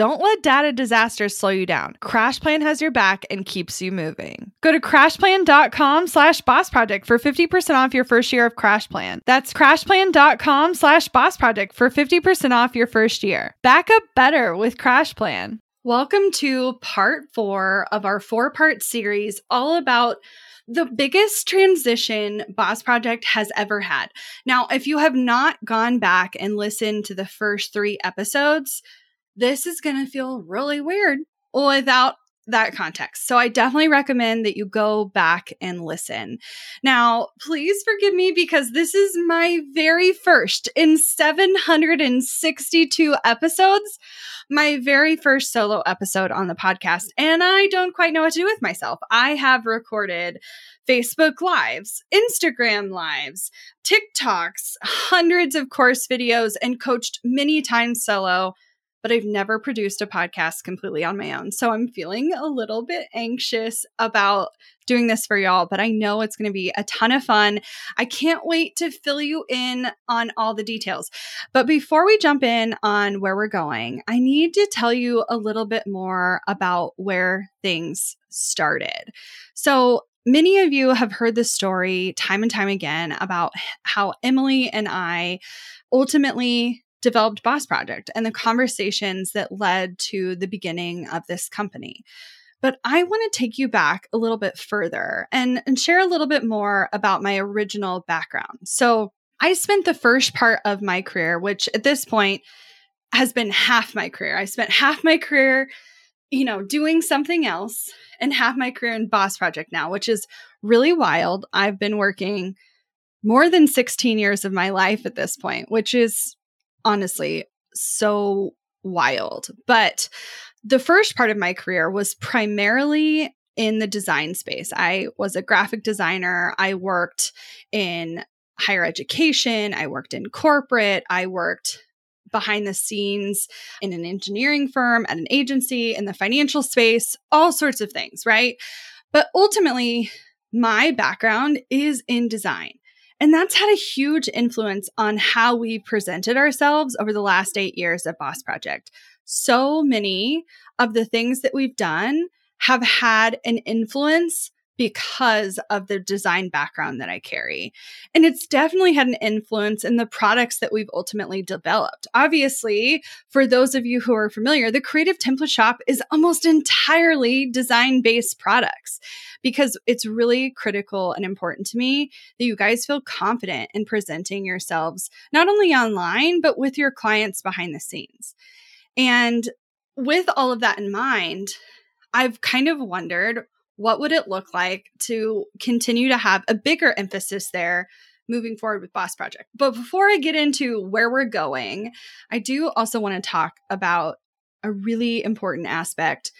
Don't let data disasters slow you down. CrashPlan has your back and keeps you moving. Go to crashplan.com slash boss project for 50% off your first year of CrashPlan. That's crashplan.com slash boss project for 50% off your first year. Back up better with CrashPlan. Welcome to part four of our four part series all about the biggest transition Boss Project has ever had. Now, if you have not gone back and listened to the first three episodes, this is going to feel really weird without that context. So I definitely recommend that you go back and listen. Now, please forgive me because this is my very first in 762 episodes, my very first solo episode on the podcast. And I don't quite know what to do with myself. I have recorded Facebook Lives, Instagram Lives, TikToks, hundreds of course videos, and coached many times solo but I've never produced a podcast completely on my own. So I'm feeling a little bit anxious about doing this for y'all, but I know it's going to be a ton of fun. I can't wait to fill you in on all the details. But before we jump in on where we're going, I need to tell you a little bit more about where things started. So, Many of you have heard this story time and time again about how Emily and I ultimately developed Boss Project and the conversations that led to the beginning of this company. But I want to take you back a little bit further and, and share a little bit more about my original background. So, I spent the first part of my career, which at this point has been half my career. I spent half my career, you know, doing something else and half my career in Boss Project now, which is really wild. I've been working more than 16 years of my life at this point, which is honestly so wild. But the first part of my career was primarily in the design space. I was a graphic designer. I worked in higher education. I worked in corporate. I worked behind the scenes in an engineering firm, at an agency, in the financial space, all sorts of things, right? But ultimately, my background is in design. And that's had a huge influence on how we presented ourselves over the last eight years at Boss Project. So many of the things that we've done have had an influence because of the design background that I carry. And it's definitely had an influence in the products that we've ultimately developed. Obviously, for those of you who are familiar, the Creative Template Shop is almost entirely design based products because it's really critical and important to me that you guys feel confident in presenting yourselves, not only online, but with your clients behind the scenes. And with all of that in mind, I've kind of wondered what would it look like to continue to have a bigger emphasis there moving forward with Boss Project. But before I get into where we're going, I do also want to talk about a really important aspect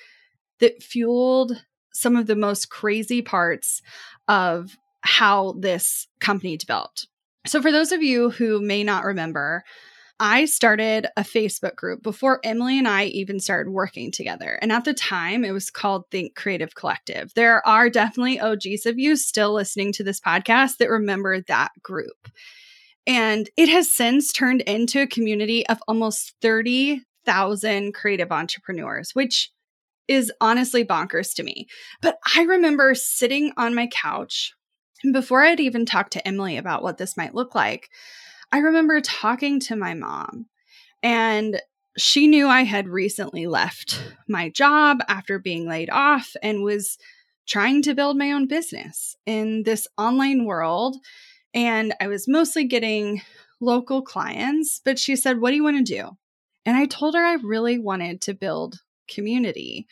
that fueled some of the most crazy parts of how this company developed. So, for those of you who may not remember, I started a Facebook group before Emily and I even started working together. And at the time, it was called Think Creative Collective. There are definitely OGs of you still listening to this podcast that remember that group. And it has since turned into a community of almost 30,000 creative entrepreneurs, which is honestly bonkers to me. But I remember sitting on my couch before I'd even talked to Emily about what this might look like. I remember talking to my mom, and she knew I had recently left my job after being laid off and was trying to build my own business in this online world. And I was mostly getting local clients, but she said, What do you want to do? And I told her I really wanted to build community.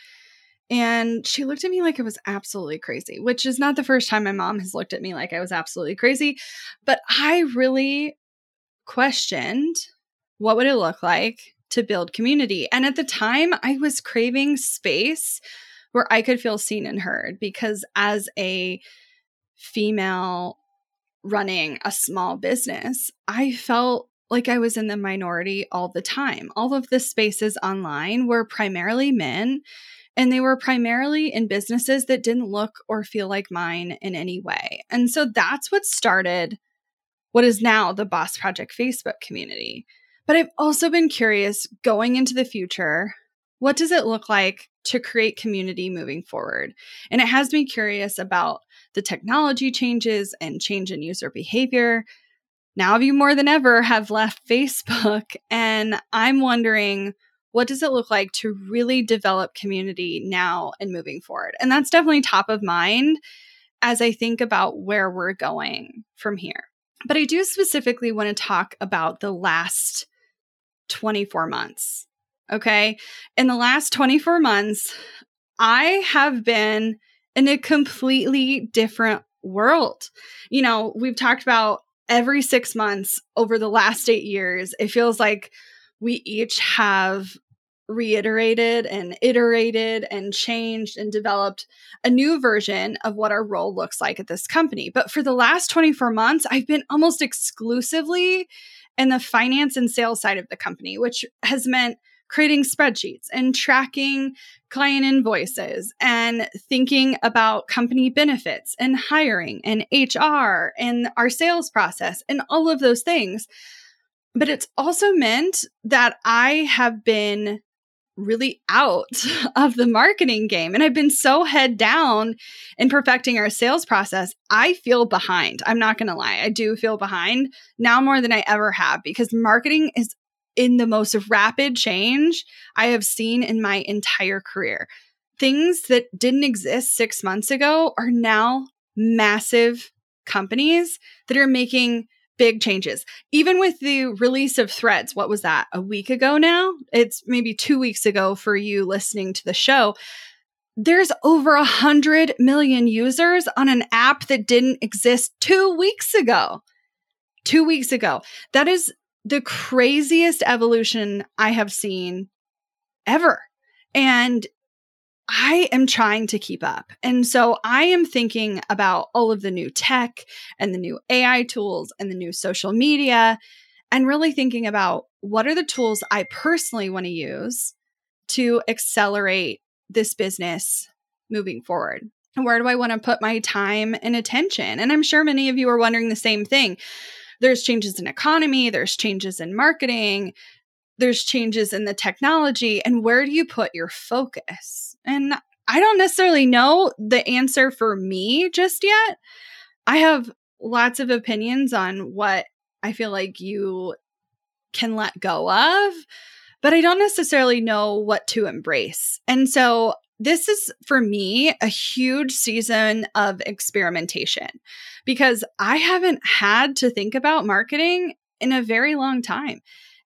And she looked at me like I was absolutely crazy, which is not the first time my mom has looked at me like I was absolutely crazy. But I really questioned what would it look like to build community. And at the time, I was craving space where I could feel seen and heard because as a female running a small business, I felt like I was in the minority all the time. All of the spaces online were primarily men, and they were primarily in businesses that didn't look or feel like mine in any way. And so that's what started what is now the Boss Project Facebook community. But I've also been curious going into the future what does it look like to create community moving forward? And it has me curious about the technology changes and change in user behavior. Now, of you more than ever have left Facebook, and I'm wondering what does it look like to really develop community now and moving forward? And that's definitely top of mind as I think about where we're going from here. But I do specifically want to talk about the last 24 months. Okay. In the last 24 months, I have been in a completely different world. You know, we've talked about every six months over the last eight years, it feels like we each have reiterated and iterated and changed and developed a new version of what our role looks like at this company. But for the last 24 months, I've been almost exclusively in the finance and sales side of the company, which has meant creating spreadsheets and tracking client invoices and thinking about company benefits and hiring and HR and our sales process and all of those things. But it's also meant that I have been really out of the marketing game. And I've been so head down in perfecting our sales process. I feel behind. I'm not going to lie. I do feel behind now more than I ever have because marketing is in the most rapid change I have seen in my entire career. Things that didn't exist six months ago are now massive companies that are making big changes. Even with the release of Threads, what was that? A week ago now? It's maybe 2 weeks ago for you listening to the show. There's over a 100 million users on an app that didn't exist 2 weeks ago. 2 weeks ago. That is the craziest evolution I have seen ever. And I am trying to keep up. And so I am thinking about all of the new tech and the new AI tools and the new social media and really thinking about what are the tools I personally want to use to accelerate this business moving forward. And where do I want to put my time and attention? And I'm sure many of you are wondering the same thing. There's changes in economy, there's changes in marketing, there's changes in the technology and where do you put your focus? And I don't necessarily know the answer for me just yet. I have lots of opinions on what I feel like you can let go of, but I don't necessarily know what to embrace. And so this is for me a huge season of experimentation because I haven't had to think about marketing in a very long time.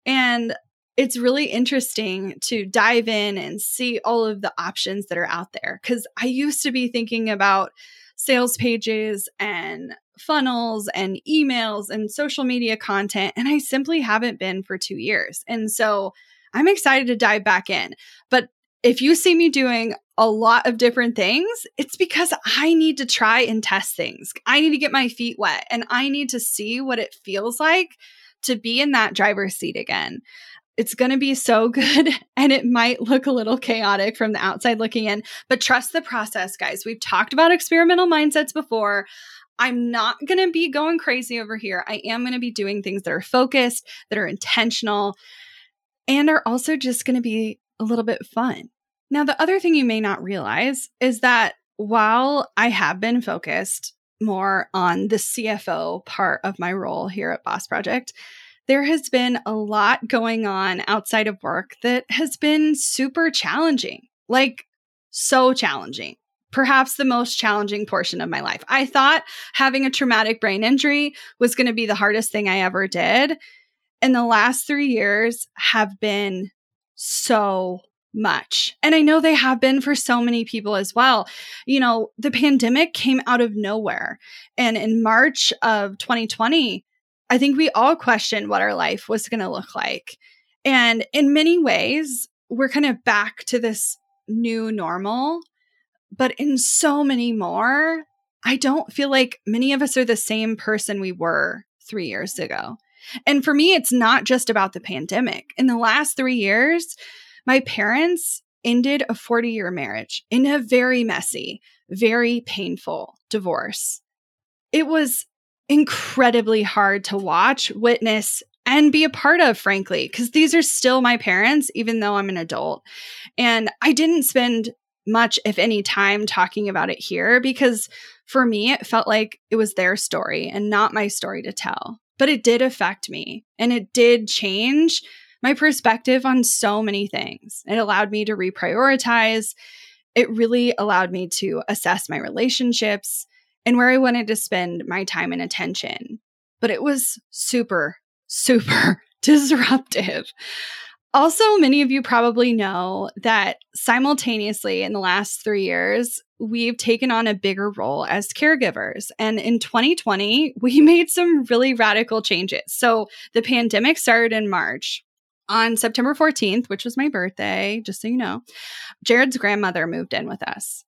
And it's really interesting to dive in and see all of the options that are out there. Because I used to be thinking about sales pages and funnels and emails and social media content, and I simply haven't been for two years. And so I'm excited to dive back in. But if you see me doing a lot of different things, it's because I need to try and test things. I need to get my feet wet and I need to see what it feels like to be in that driver's seat again. It's going to be so good and it might look a little chaotic from the outside looking in, but trust the process, guys. We've talked about experimental mindsets before. I'm not going to be going crazy over here. I am going to be doing things that are focused, that are intentional, and are also just going to be a little bit fun. Now, the other thing you may not realize is that while I have been focused more on the CFO part of my role here at Boss Project, there has been a lot going on outside of work that has been super challenging. Like, so challenging. Perhaps the most challenging portion of my life. I thought having a traumatic brain injury was going to be the hardest thing I ever did. And the last three years have been so much. And I know they have been for so many people as well. You know, the pandemic came out of nowhere. And in March of 2020, I think we all questioned what our life was going to look like. And in many ways, we're kind of back to this new normal. But in so many more, I don't feel like many of us are the same person we were three years ago. And for me, it's not just about the pandemic. In the last three years, my parents ended a 40 year marriage in a very messy, very painful divorce. It was incredibly hard to watch, witness, and be a part of, frankly, because these are still my parents, even though I'm an adult. And I didn't spend much, if any, time talking about it here because for me, it felt like it was their story and not my story to tell. But it did affect me and it did change my perspective on so many things. It allowed me to reprioritize. It really allowed me to assess my relationships and where I wanted to spend my time and attention. But it was super, super disruptive. Also, many of you probably know that simultaneously in the last three years, we've taken on a bigger role as caregivers. And in 2020, we made some really radical changes. So the pandemic started in March on September 14th, which was my birthday, just so you know, Jared's grandmother moved in with us.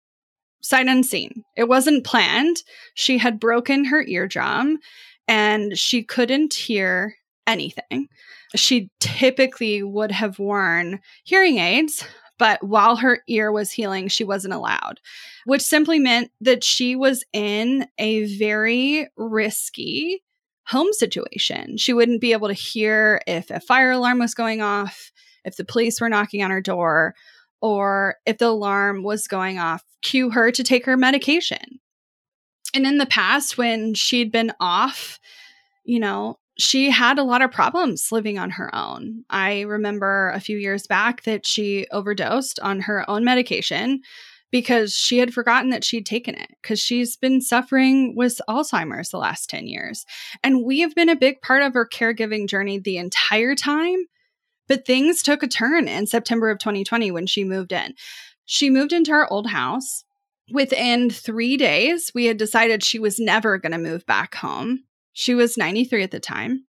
Sight unseen. It wasn't planned. She had broken her eardrum and she couldn't hear anything. She typically would have worn hearing aids, but while her ear was healing, she wasn't allowed, which simply meant that she was in a very risky home situation. She wouldn't be able to hear if a fire alarm was going off, if the police were knocking on her door, or if the alarm was going off, cue her to take her medication. And in the past, when she'd been off, you know, she had a lot of problems living on her own. I remember a few years back that she overdosed on her own medication because she had forgotten that she'd taken it because she's been suffering with Alzheimer's the last 10 years. And we have been a big part of her caregiving journey the entire time. But things took a turn in September of 2020 when she moved in. She moved into our old house. Within three days, we had decided she was never going to move back home. She was 93 at the time.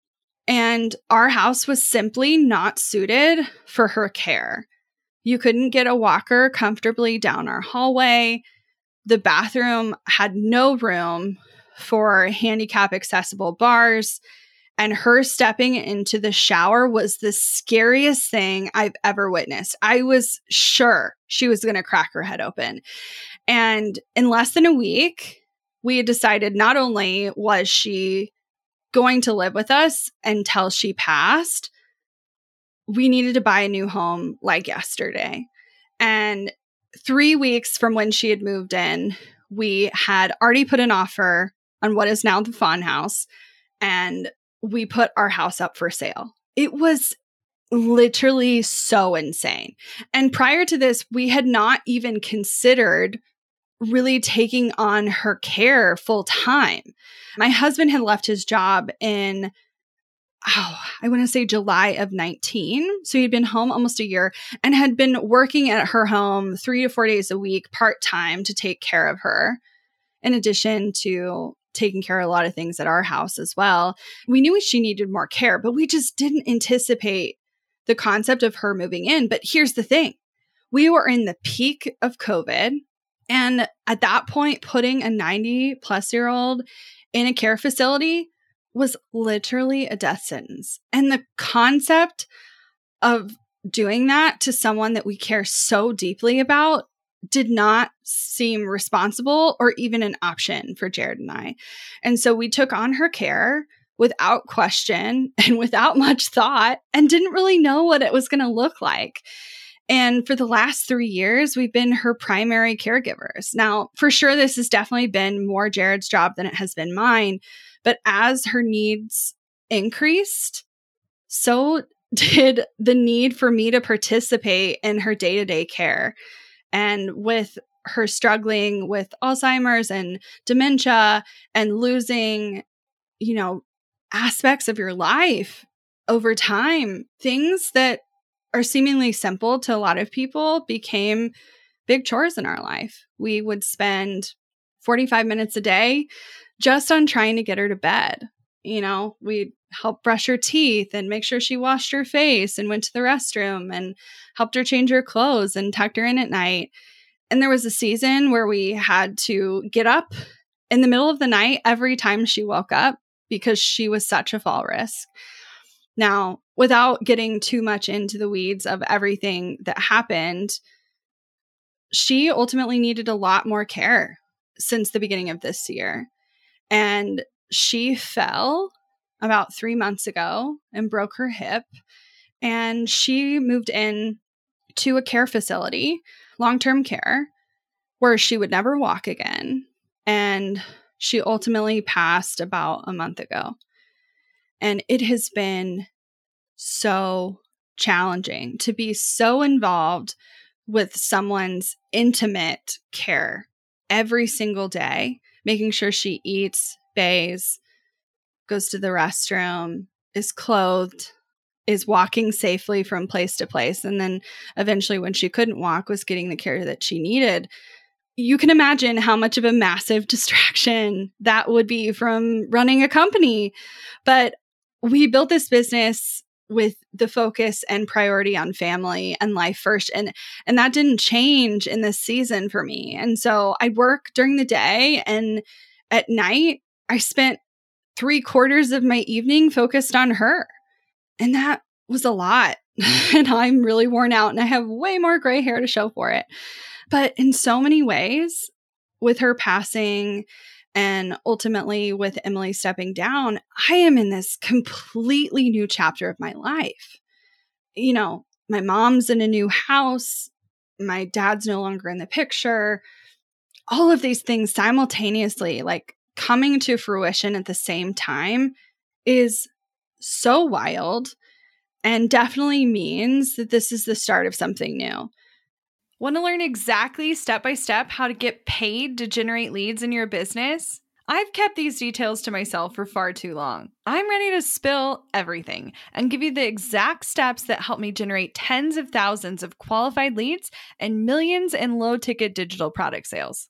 And our house was simply not suited for her care. You couldn't get a walker comfortably down our hallway. The bathroom had no room for handicap accessible bars. And her stepping into the shower was the scariest thing I've ever witnessed. I was sure she was going to crack her head open. And in less than a week, we had decided not only was she going to live with us until she passed, we needed to buy a new home like yesterday. And three weeks from when she had moved in, we had already put an offer on what is now the Fawn House, and we put our house up for sale. It was literally so insane. And prior to this, we had not even considered really taking on her care full time. My husband had left his job in oh, I want to say July of 19. So he'd been home almost a year and had been working at her home three to four days a week, part time, to take care of her, in addition to taking care of a lot of things at our house as well. We knew she needed more care, but we just didn't anticipate the concept of her moving in. But here's the thing we were in the peak of COVID. And at that point, putting a 90 plus year old in a care facility was literally a death sentence. And the concept of doing that to someone that we care so deeply about did not seem responsible or even an option for Jared and I. And so we took on her care without question and without much thought and didn't really know what it was going to look like. And for the last three years, we've been her primary caregivers. Now, for sure, this has definitely been more Jared's job than it has been mine. But as her needs increased, so did the need for me to participate in her day to day care. And with her struggling with Alzheimer's and dementia and losing, you know, aspects of your life over time, things that are seemingly simple to a lot of people became big chores in our life. We would spend 45 minutes a day just on trying to get her to bed. You know, we'd help brush her teeth and make sure she washed her face and went to the restroom and helped her change her clothes and tucked her in at night. And there was a season where we had to get up in the middle of the night every time she woke up because she was such a fall risk. Now, without getting too much into the weeds of everything that happened, she ultimately needed a lot more care since the beginning of this year. And she fell about three months ago and broke her hip. And she moved in to a care facility, long term care, where she would never walk again. And she ultimately passed about a month ago. And it has been so challenging to be so involved with someone's intimate care every single day, making sure she eats, bathes, goes to the restroom, is clothed, is walking safely from place to place. And then eventually, when she couldn't walk, was getting the care that she needed. You can imagine how much of a massive distraction that would be from running a company. But we built this business with the focus and priority on family and life first and and that didn't change in this season for me and so i work during the day and at night i spent three quarters of my evening focused on her. And that was a lot. and I'm really worn out and I have way more gray hair to show for it. But in so many ways, with her passing and ultimately with Emily stepping down, I am in this completely new chapter of my life. You know, my mom's in a new house, my dad's no longer in the picture. All of these things simultaneously, like coming to fruition at the same time is so wild and definitely means that this is the start of something new. Want to learn exactly step by step how to get paid to generate leads in your business? I've kept these details to myself for far too long. I'm ready to spill everything and give you the exact steps that help me generate tens of thousands of qualified leads and millions in low ticket digital product sales.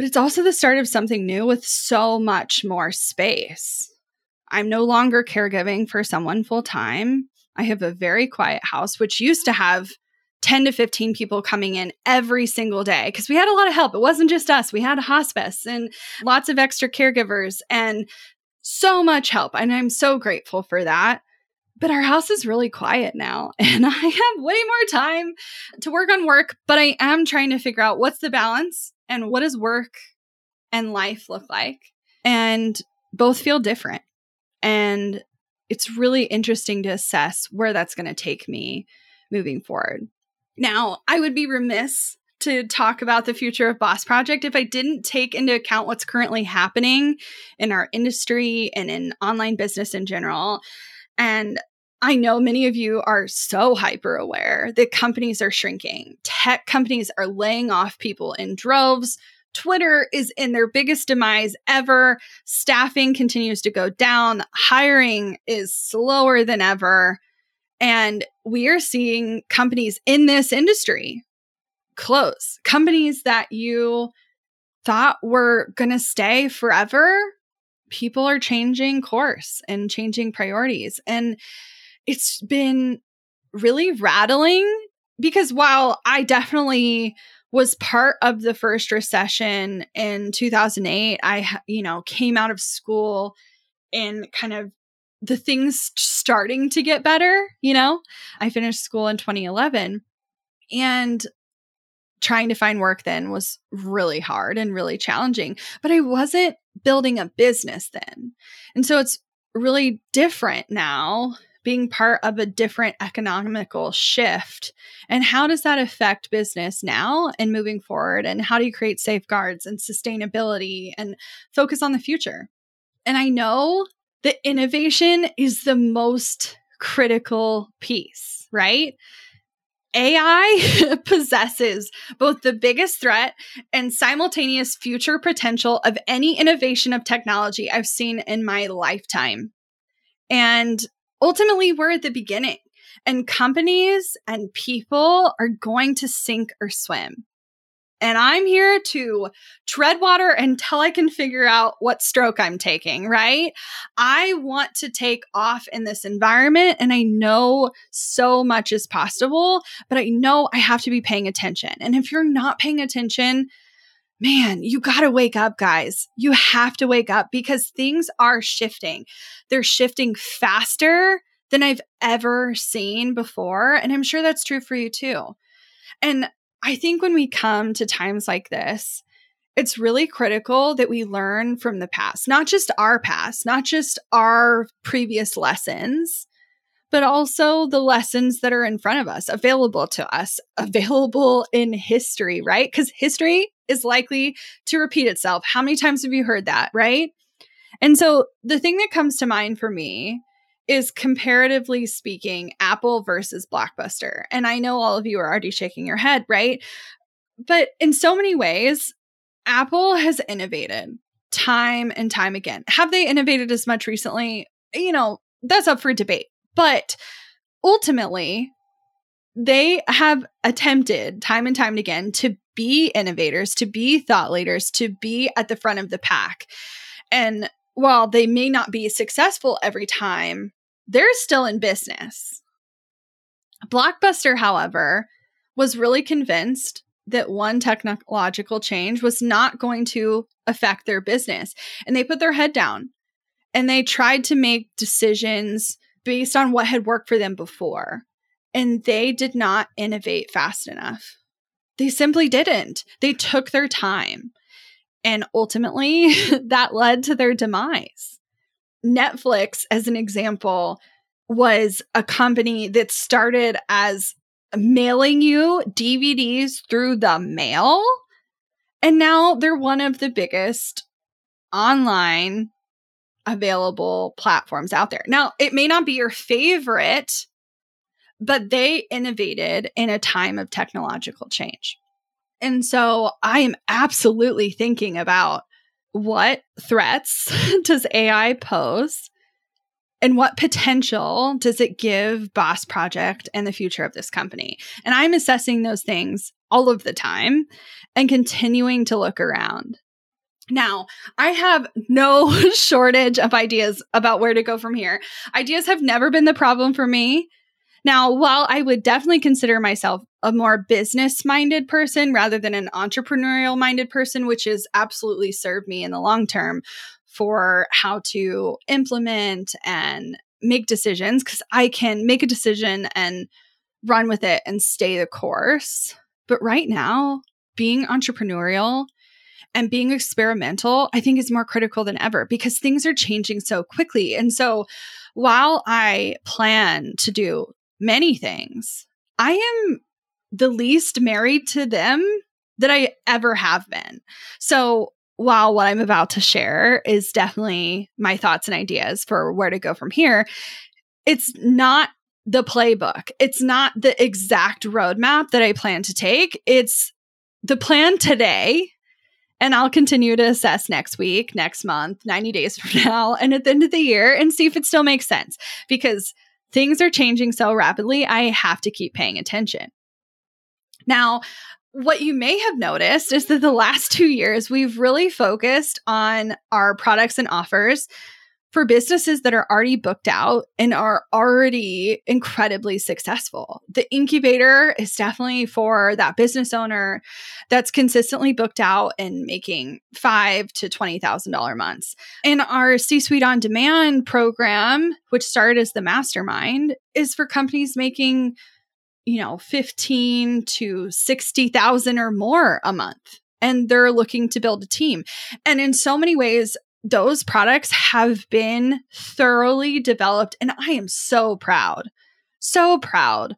but it's also the start of something new with so much more space. I'm no longer caregiving for someone full time. I have a very quiet house, which used to have 10 to 15 people coming in every single day because we had a lot of help. It wasn't just us, we had a hospice and lots of extra caregivers and so much help. And I'm so grateful for that. But our house is really quiet now, and I have way more time to work on work. But I am trying to figure out what's the balance and what does work and life look like? And both feel different. And it's really interesting to assess where that's going to take me moving forward. Now, I would be remiss to talk about the future of Boss Project if I didn't take into account what's currently happening in our industry and in online business in general. And I know many of you are so hyper aware that companies are shrinking. Tech companies are laying off people in droves. Twitter is in their biggest demise ever. Staffing continues to go down. Hiring is slower than ever. And we are seeing companies in this industry close. Companies that you thought were going to stay forever, people are changing course and changing priorities. And it's been really rattling because while I definitely was part of the first recession in 2008, I, you know, came out of school and kind of the things starting to get better, you know. I finished school in 2011 and trying to find work then was really hard and really challenging, but I wasn't building a business then. And so it's really different now being part of a different economical shift. And how does that affect business now and moving forward? And how do you create safeguards and sustainability and focus on the future? And I know that innovation is the most critical piece, right? AI possesses both the biggest threat and simultaneous future potential of any innovation of technology I've seen in my lifetime. And ultimately we're at the beginning and companies and people are going to sink or swim. And I'm here to tread water until I can figure out what stroke I'm taking, right? I want to take off in this environment and I know so much is possible, but I know I have to be paying attention. And if you're not paying attention, man, you got to wake up, guys. You have to wake up because things are shifting. They're shifting faster than I've ever seen before. And I'm sure that's true for you too. And I think when we come to times like this, it's really critical that we learn from the past, not just our past, not just our previous lessons, but also the lessons that are in front of us, available to us, available in history, right? Because history is likely to repeat itself. How many times have you heard that, right? And so the thing that comes to mind for me is comparatively speaking, Apple versus Blockbuster. And I know all of you are already shaking your head, right? But in so many ways, Apple has innovated time and time again. Have they innovated as much recently? You know, that's up for debate. But ultimately, they have attempted time and time again to be innovators, to be thought leaders, to be at the front of the pack. And while they may not be successful every time, they're still in business. Blockbuster, however, was really convinced that one technological change was not going to affect their business. And they put their head down and they tried to make decisions based on what had worked for them before. And they did not innovate fast enough. They simply didn't. They took their time. And ultimately, that led to their demise. Netflix, as an example, was a company that started as mailing you DVDs through the mail. And now they're one of the biggest online available platforms out there. Now, it may not be your favorite, but they innovated in a time of technological change. And so I am absolutely thinking about what threats does AI pose and what potential does it give Boss Project and the future of this company? And I'm assessing those things all of the time and continuing to look around. Now, I have no shortage of ideas about where to go from here. Ideas have never been the problem for me. Now, while I would definitely consider myself a more business minded person rather than an entrepreneurial minded person, which has absolutely served me in the long term, for how to implement and make decisions because I can make a decision and run with it and stay the course. But right now, being entrepreneurial and being experimental, I think is more critical than ever because things are changing so quickly. And so while I plan to do many things, I am the least married to them that I ever have been. So while what I'm about to share is definitely my thoughts and ideas for where to go from here, it's not the playbook. It's not the exact roadmap that I plan to take. It's the plan today. And I'll continue to assess next week, next month, 90 days from now, and at the end of the year and see if it still makes sense because things are changing so rapidly. I have to keep paying attention. Now, what you may have noticed is that the last two years, we've really focused on our products and offers for businesses that are already booked out and are already incredibly successful. The incubator is definitely for that business owner that's consistently booked out and making five to twenty thousand dollar months. And our C-suite on demand program, which started as the mastermind, is for companies making you know, 15 to 60,000 or more a month. And they're looking to build a team. And in so many ways, those products have been thoroughly developed. And I am so proud, so proud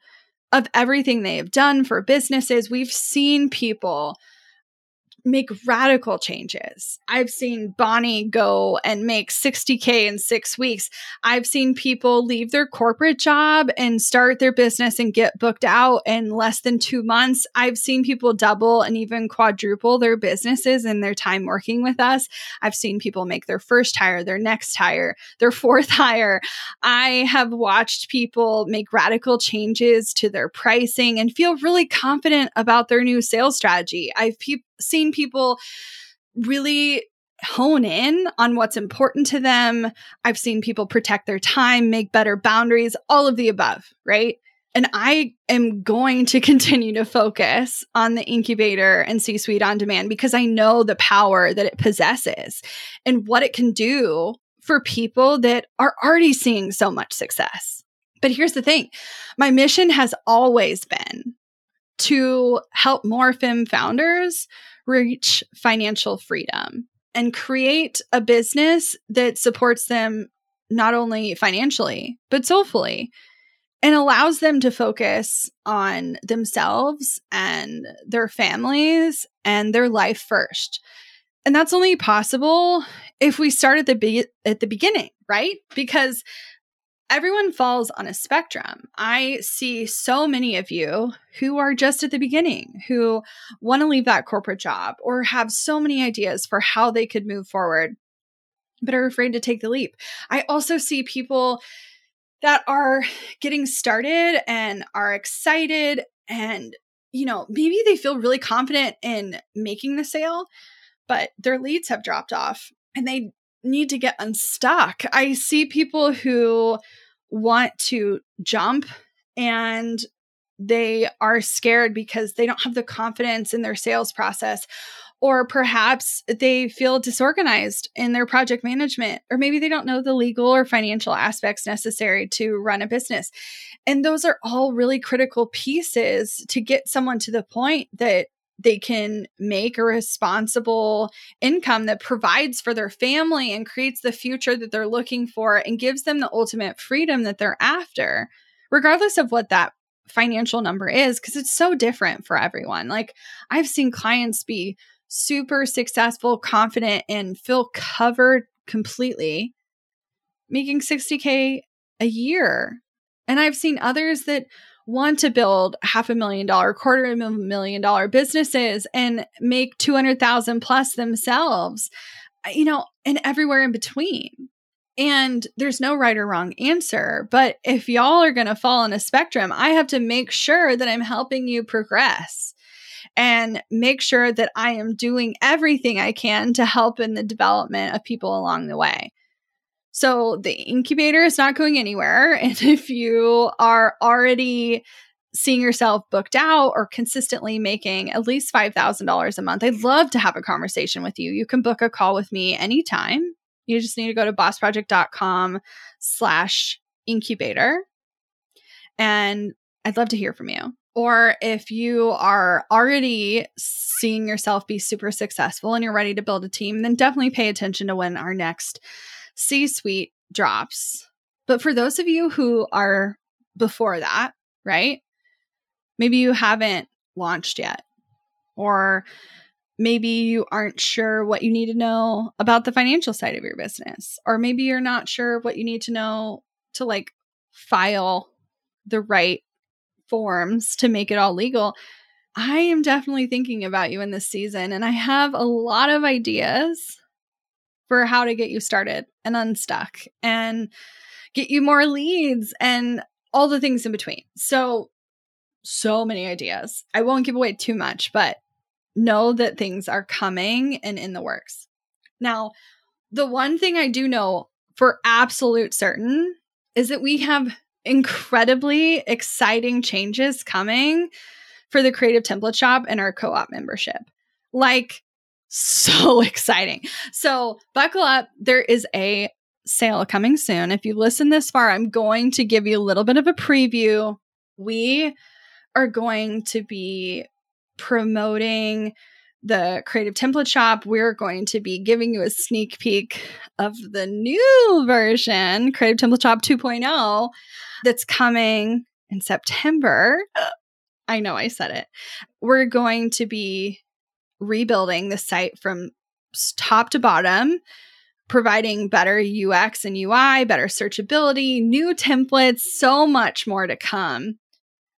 of everything they have done for businesses. We've seen people make radical changes. I've seen Bonnie go and make 60K in six weeks. I've seen people leave their corporate job and start their business and get booked out in less than two months. I've seen people double and even quadruple their businesses in their time working with us. I've seen people make their first hire, their next hire, their fourth hire. I have watched people make radical changes to their pricing and feel really confident about their new sales strategy. I've pe- seen people really hone in on what's important to them. I've seen people protect their time, make better boundaries, all of the above, right? And I am going to continue to focus on the incubator and C suite on demand because I know the power that it possesses and what it can do for people that are already seeing so much success. But here's the thing my mission has always been to help more fem founders reach financial freedom and create a business that supports them not only financially, but soulfully. and allows them to focus on themselves and their families and their life first. And that's only possible if we start at the be- at the beginning, right? Because everyone falls on a spectrum. I see so many of you who are just at the beginning, who want to leave that corporate job or have so many ideas for how they could move forward, but are afraid to take the leap. I also see people that are getting started and are excited and you know, maybe they feel really confident in making the sale, but their leads have dropped off and they need to get unstuck. I see people who want to jump and they are scared because they don't have the confidence in their sales process. Or perhaps they feel disorganized in their project management or maybe they don't know the legal or financial aspects necessary to run a business. And those are all really critical pieces to get someone to the point that they can make a responsible income that provides for their family and creates the future that they're looking for and gives them the ultimate freedom that they're after, regardless of what that financial number is, because it's so different for everyone. Like, I've seen clients be super successful, confident, and feel covered completely, making 60K a year. And I've seen others that want to build half a million dollar, quarter of a million dollar businesses and make 200,000 plus themselves, you know, and everywhere in between. And there's no right or wrong answer. But if y'all are going to fall on a spectrum, I have to make sure that I'm helping you progress and make sure that I am doing everything I can to help in the development of people along the way. So the incubator is not going anywhere. And if you are already seeing yourself booked out or consistently making at least $5,000 a month, I'd love to have a conversation with you. You can book a call with me anytime. You just need to go to bossproject.com slash incubator. And I'd love to hear from you. Or if you are already seeing yourself be super successful and you're ready to build a team, then definitely pay attention to when our next C suite drops. But for those of you who are before that, right? Maybe you haven't launched yet, or maybe you aren't sure what you need to know about the financial side of your business, or maybe you're not sure what you need to know to like file the right forms to make it all legal. I am definitely thinking about you in this season, and I have a lot of ideas for how to get you started and unstuck and get you more leads and all the things in between. So, so many ideas. I won't give away too much, but know that things are coming and in the works. Now, the one thing I do know for absolute certain is that we have incredibly exciting changes coming for the Creative Template Shop and our co op membership. Like, so exciting. So, buckle up. There is a sale coming soon. If you listen this far, I'm going to give you a little bit of a preview. We are going to be promoting the creative template shop. We're going to be giving you a sneak peek of the new version, Creative Template Shop 2.0, that's coming in September. I know I said it. We're going to be rebuilding the site from top to bottom, providing better UX and UI, better searchability, new templates, so much more to come.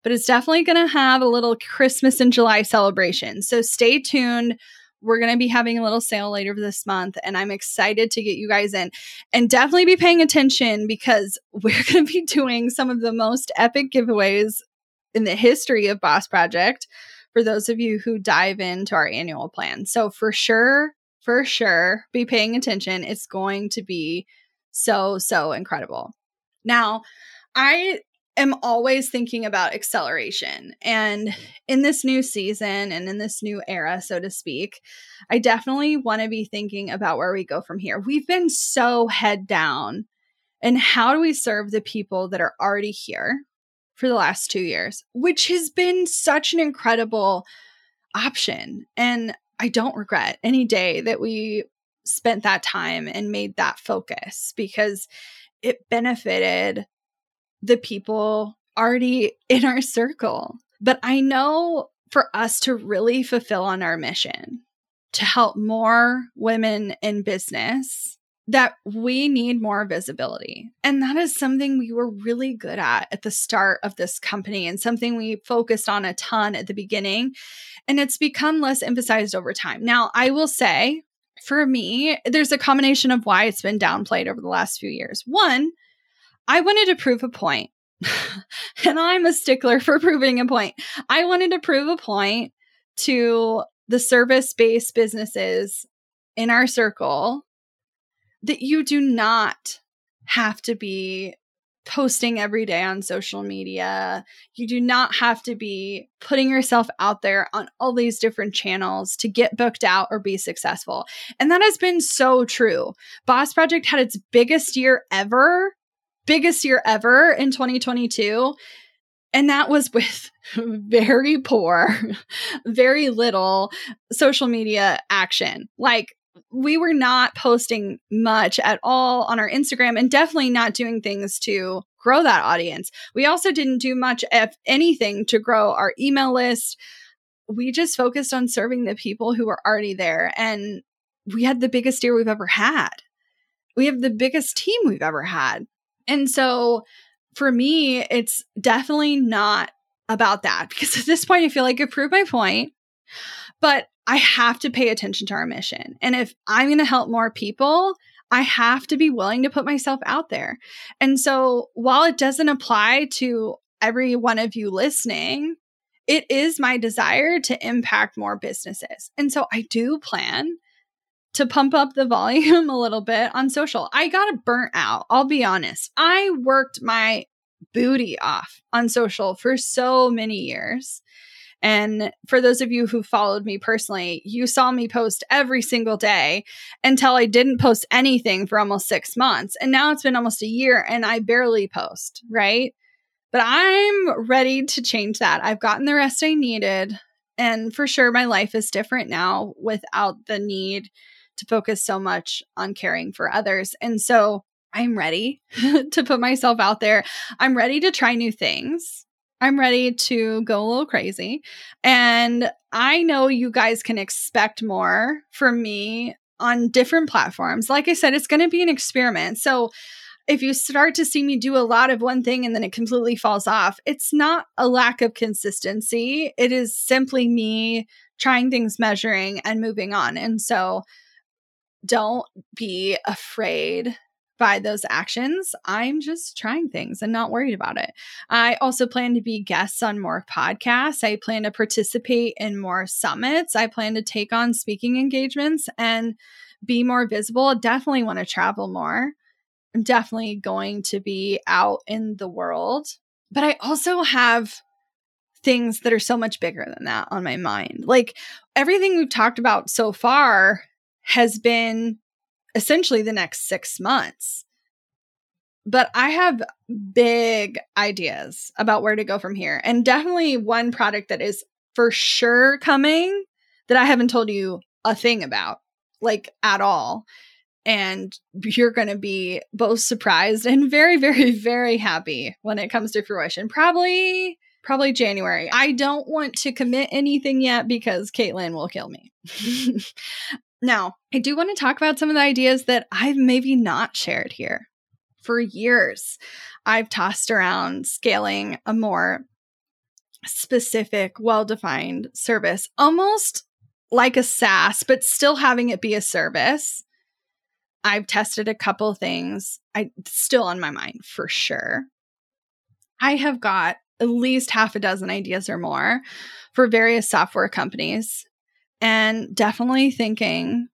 But it's definitely going to have a little Christmas and July celebration. So stay tuned. We're going to be having a little sale later this month, and I'm excited to get you guys in. And definitely be paying attention because we're going to be doing some of the most epic giveaways in the history of Boss Project for those of you who dive into our annual plan. So, for sure, for sure, be paying attention. It's going to be so, so incredible. Now, I am always thinking about acceleration. And in this new season and in this new era, so to speak, I definitely want to be thinking about where we go from here. We've been so head down. And how do we serve the people that are already here? For the last two years, which has been such an incredible option. And I don't regret any day that we spent that time and made that focus because it benefited the people already in our circle. But I know for us to really fulfill on our mission to help more women in business that we need more visibility. And that is something we were really good at at the start of this company and something we focused on a ton at the beginning. And it's become less emphasized over time. Now, I will say for me, there's a combination of why it's been downplayed over the last few years. One, I wanted to prove a point. and I'm a stickler for proving a point. I wanted to prove a point to the service based businesses in our circle that you do not have to be posting every day on social media. You do not have to be putting yourself out there on all these different channels to get booked out or be successful. And that has been so true. Boss Project had its biggest year ever, biggest year ever in 2022. And that was with very poor, very little social media action. Like we were not posting much at all on our Instagram and definitely not doing things to grow that audience. We also didn't do much, if anything, to grow our email list. We just focused on serving the people who were already there. And we had the biggest year we've ever had. We have the biggest team we've ever had. And so for me, it's definitely not about that because at this point, I feel like I proved my point. But I have to pay attention to our mission. And if I'm going to help more people, I have to be willing to put myself out there. And so while it doesn't apply to every one of you listening, it is my desire to impact more businesses. And so I do plan to pump up the volume a little bit on social. I got burnt out. I'll be honest. I worked my booty off on social for so many years. And for those of you who followed me personally, you saw me post every single day until I didn't post anything for almost six months. And now it's been almost a year and I barely post, right? But I'm ready to change that. I've gotten the rest I needed. And for sure, my life is different now without the need to focus so much on caring for others. And so I'm ready to put myself out there. I'm ready to try new things. I'm ready to go a little crazy. And I know you guys can expect more from me on different platforms. Like I said, it's going to be an experiment. So if you start to see me do a lot of one thing and then it completely falls off, it's not a lack of consistency. It is simply me trying things, measuring, and moving on. And so don't be afraid by those actions, I'm just trying things and not worried about it. I also plan to be guests on more podcasts. I plan to participate in more summits. I plan to take on speaking engagements and be more visible. Definitely want to travel more. I'm definitely going to be out in the world. But I also have things that are so much bigger than that on my mind. Like everything we've talked about so far has been essentially the next six months. But I have big ideas about where to go from here. And definitely one product that is for sure coming that I haven't told you a thing about, like at all. And you're going to be both surprised and very, very, very happy when it comes to fruition. Probably, probably January. I don't want to commit anything yet because Caitlin will kill me. Now, I do want to talk about some of the ideas that I've maybe not shared here. For years, I've tossed around scaling a more specific, well defined service, almost like a SaaS, but still having it be a service. I've tested a couple things. I still on my mind for sure. I have got at least half a dozen ideas or more for various software companies and definitely thinking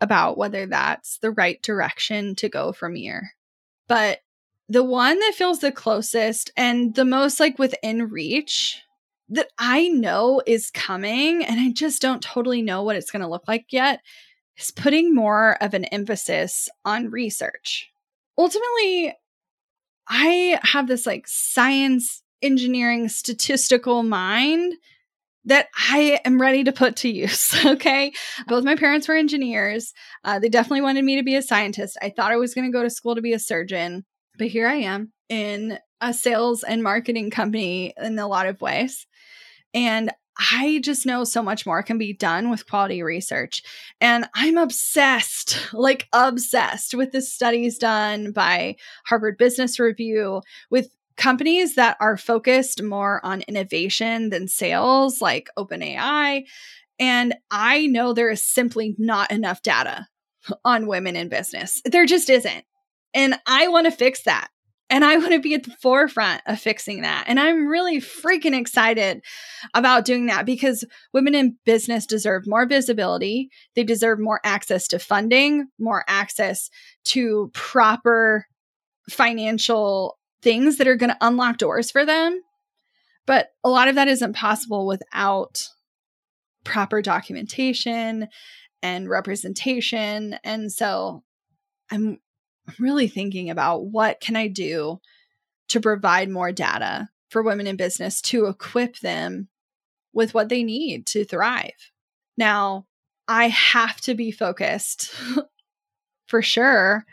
about whether that's the right direction to go from here. But the one that feels the closest and the most like within reach that I know is coming, and I just don't totally know what it's going to look like yet, is putting more of an emphasis on research. Ultimately, I have this like science, engineering, statistical mind that I am ready to put to use. Okay. Both my parents were engineers. Uh, they definitely wanted me to be a scientist. I thought I was going to go to school to be a surgeon, but here I am in a sales and marketing company in a lot of ways. And I just know so much more can be done with quality research. And I'm obsessed, like obsessed with the studies done by Harvard Business Review with companies that are focused more on innovation than sales, like OpenAI. And I know there is simply not enough data on women in business. There just isn't. And I want to fix that. And I want to be at the forefront of fixing that. And I'm really freaking excited about doing that because women in business deserve more visibility. They deserve more access to funding, more access to proper financial things that are going to unlock doors for them. But a lot of that isn't possible without proper documentation and representation. And so I'm really thinking about what can I do to provide more data for women in business to equip them with what they need to thrive. Now, I have to be focused for sure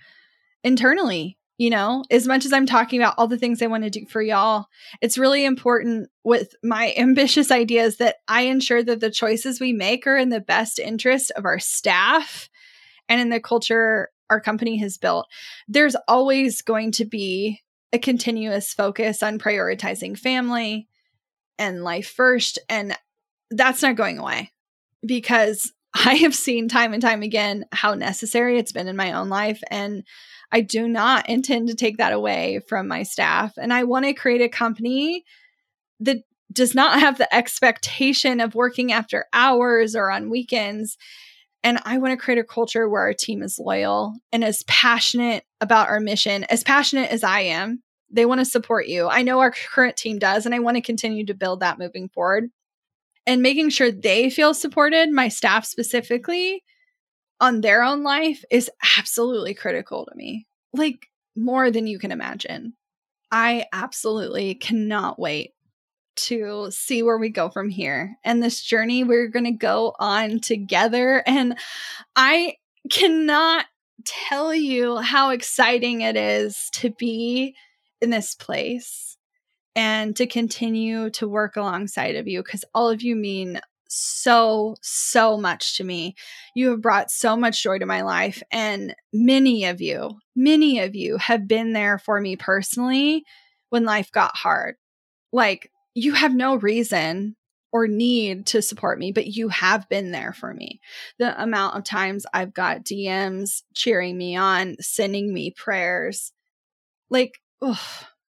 internally. You know, as much as I'm talking about all the things I want to do for y'all, it's really important with my ambitious ideas that I ensure that the choices we make are in the best interest of our staff and in the culture our company has built, there's always going to be a continuous focus on prioritizing family and life first. And that's not going away because I have seen time and time again how necessary it's been in my own life. And I do not intend to take that away from my staff. And I want to create a company that does not have the expectation of working after hours or on weekends and I want to create a culture where our team is loyal and as passionate about our mission, as passionate as I am. They want to support you. I know our current team does, and I want to continue to build that moving forward. And making sure they feel supported, my staff specifically, on their own life is absolutely critical to me. Like more than you can imagine. I absolutely cannot wait to see where we go from here and this journey we're going to go on together. And I cannot tell you how exciting it is to be in this place and to continue to work alongside of you because all of you mean so, so much to me. You have brought so much joy to my life. And many of you, many of you have been there for me personally when life got hard. Like you have no reason or need to support me, but you have been there for me. The amount of times I've got DMs cheering me on, sending me prayers, like, ugh,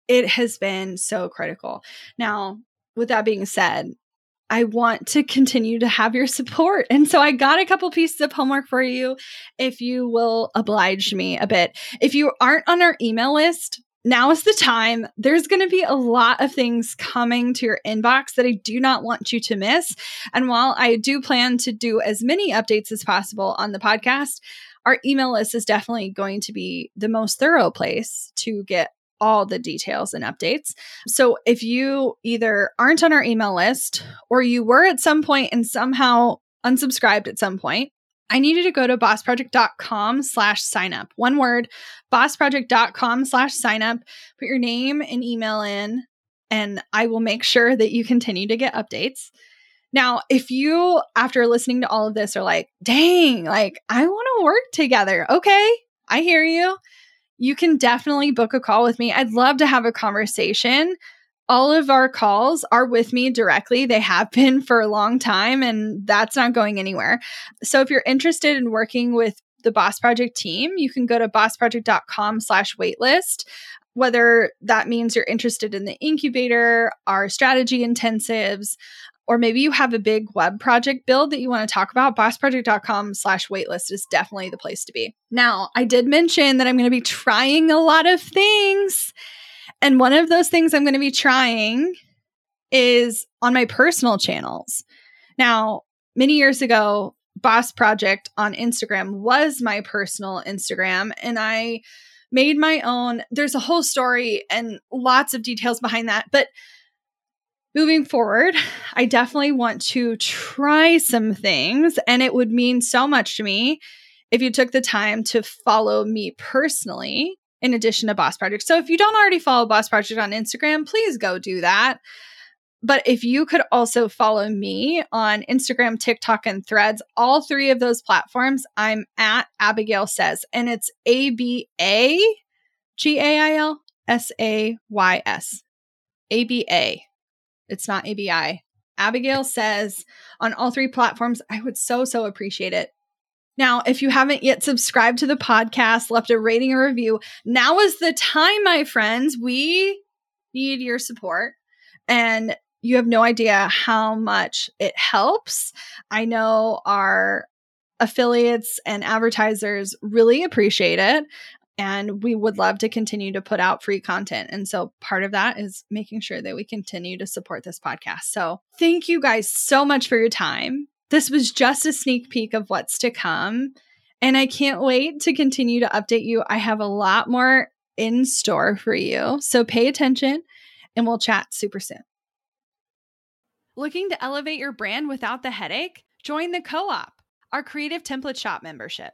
it has been so critical. Now, with that being said, I want to continue to have your support. And so I got a couple pieces of homework for you if you will oblige me a bit. If you aren't on our email list, now is the time. There's going to be a lot of things coming to your inbox that I do not want you to miss. And while I do plan to do as many updates as possible on the podcast, our email list is definitely going to be the most thorough place to get all the details and updates. So if you either aren't on our email list or you were at some point and somehow unsubscribed at some point, I need you to go to bossproject.com slash sign up. One word, bossproject.com slash sign up. Put your name and email in, and I will make sure that you continue to get updates. Now, if you, after listening to all of this, are like, dang, like, I want to work together. Okay, I hear you. You can definitely book a call with me. I'd love to have a conversation all of our calls are with me directly. They have been for a long time, and that's not going anywhere. So if you're interested in working with the Boss Project team, you can go to bossproject.com slash waitlist. Whether that means you're interested in the incubator, our strategy intensives, or maybe you have a big web project build that you want to talk about, bossproject.com slash waitlist is definitely the place to be. Now, I did mention that I'm going to be trying a lot of things and one of those things I'm going to be trying is on my personal channels. Now, many years ago, Boss Project on Instagram was my personal Instagram, and I made my own. There's a whole story and lots of details behind that. But moving forward, I definitely want to try some things, and it would mean so much to me if you took the time to follow me personally in addition to Boss Project. So if you don't already follow Boss Project on Instagram, please go do that. But if you could also follow me on Instagram, TikTok, and Threads, all three of those platforms, I'm at Abagail Says, and it's A B A G A I L S A Y S. A B A. It's not A B I. Abagail Says on all three platforms. I would so, so appreciate it. Now, if you haven't yet subscribed to the podcast, left a rating or review, now is the time, my friends. We need your support. And you have no idea how much it helps. I know our affiliates and advertisers really appreciate it. And we would love to continue to put out free content. And so part of that is making sure that we continue to support this podcast. So thank you guys so much for your time. This was just a sneak peek of what's to come. And I can't wait to continue to update you. I have a lot more in store for you. So pay attention and we'll chat super soon. Looking to elevate your brand without the headache? Join the Co op, our creative template shop membership.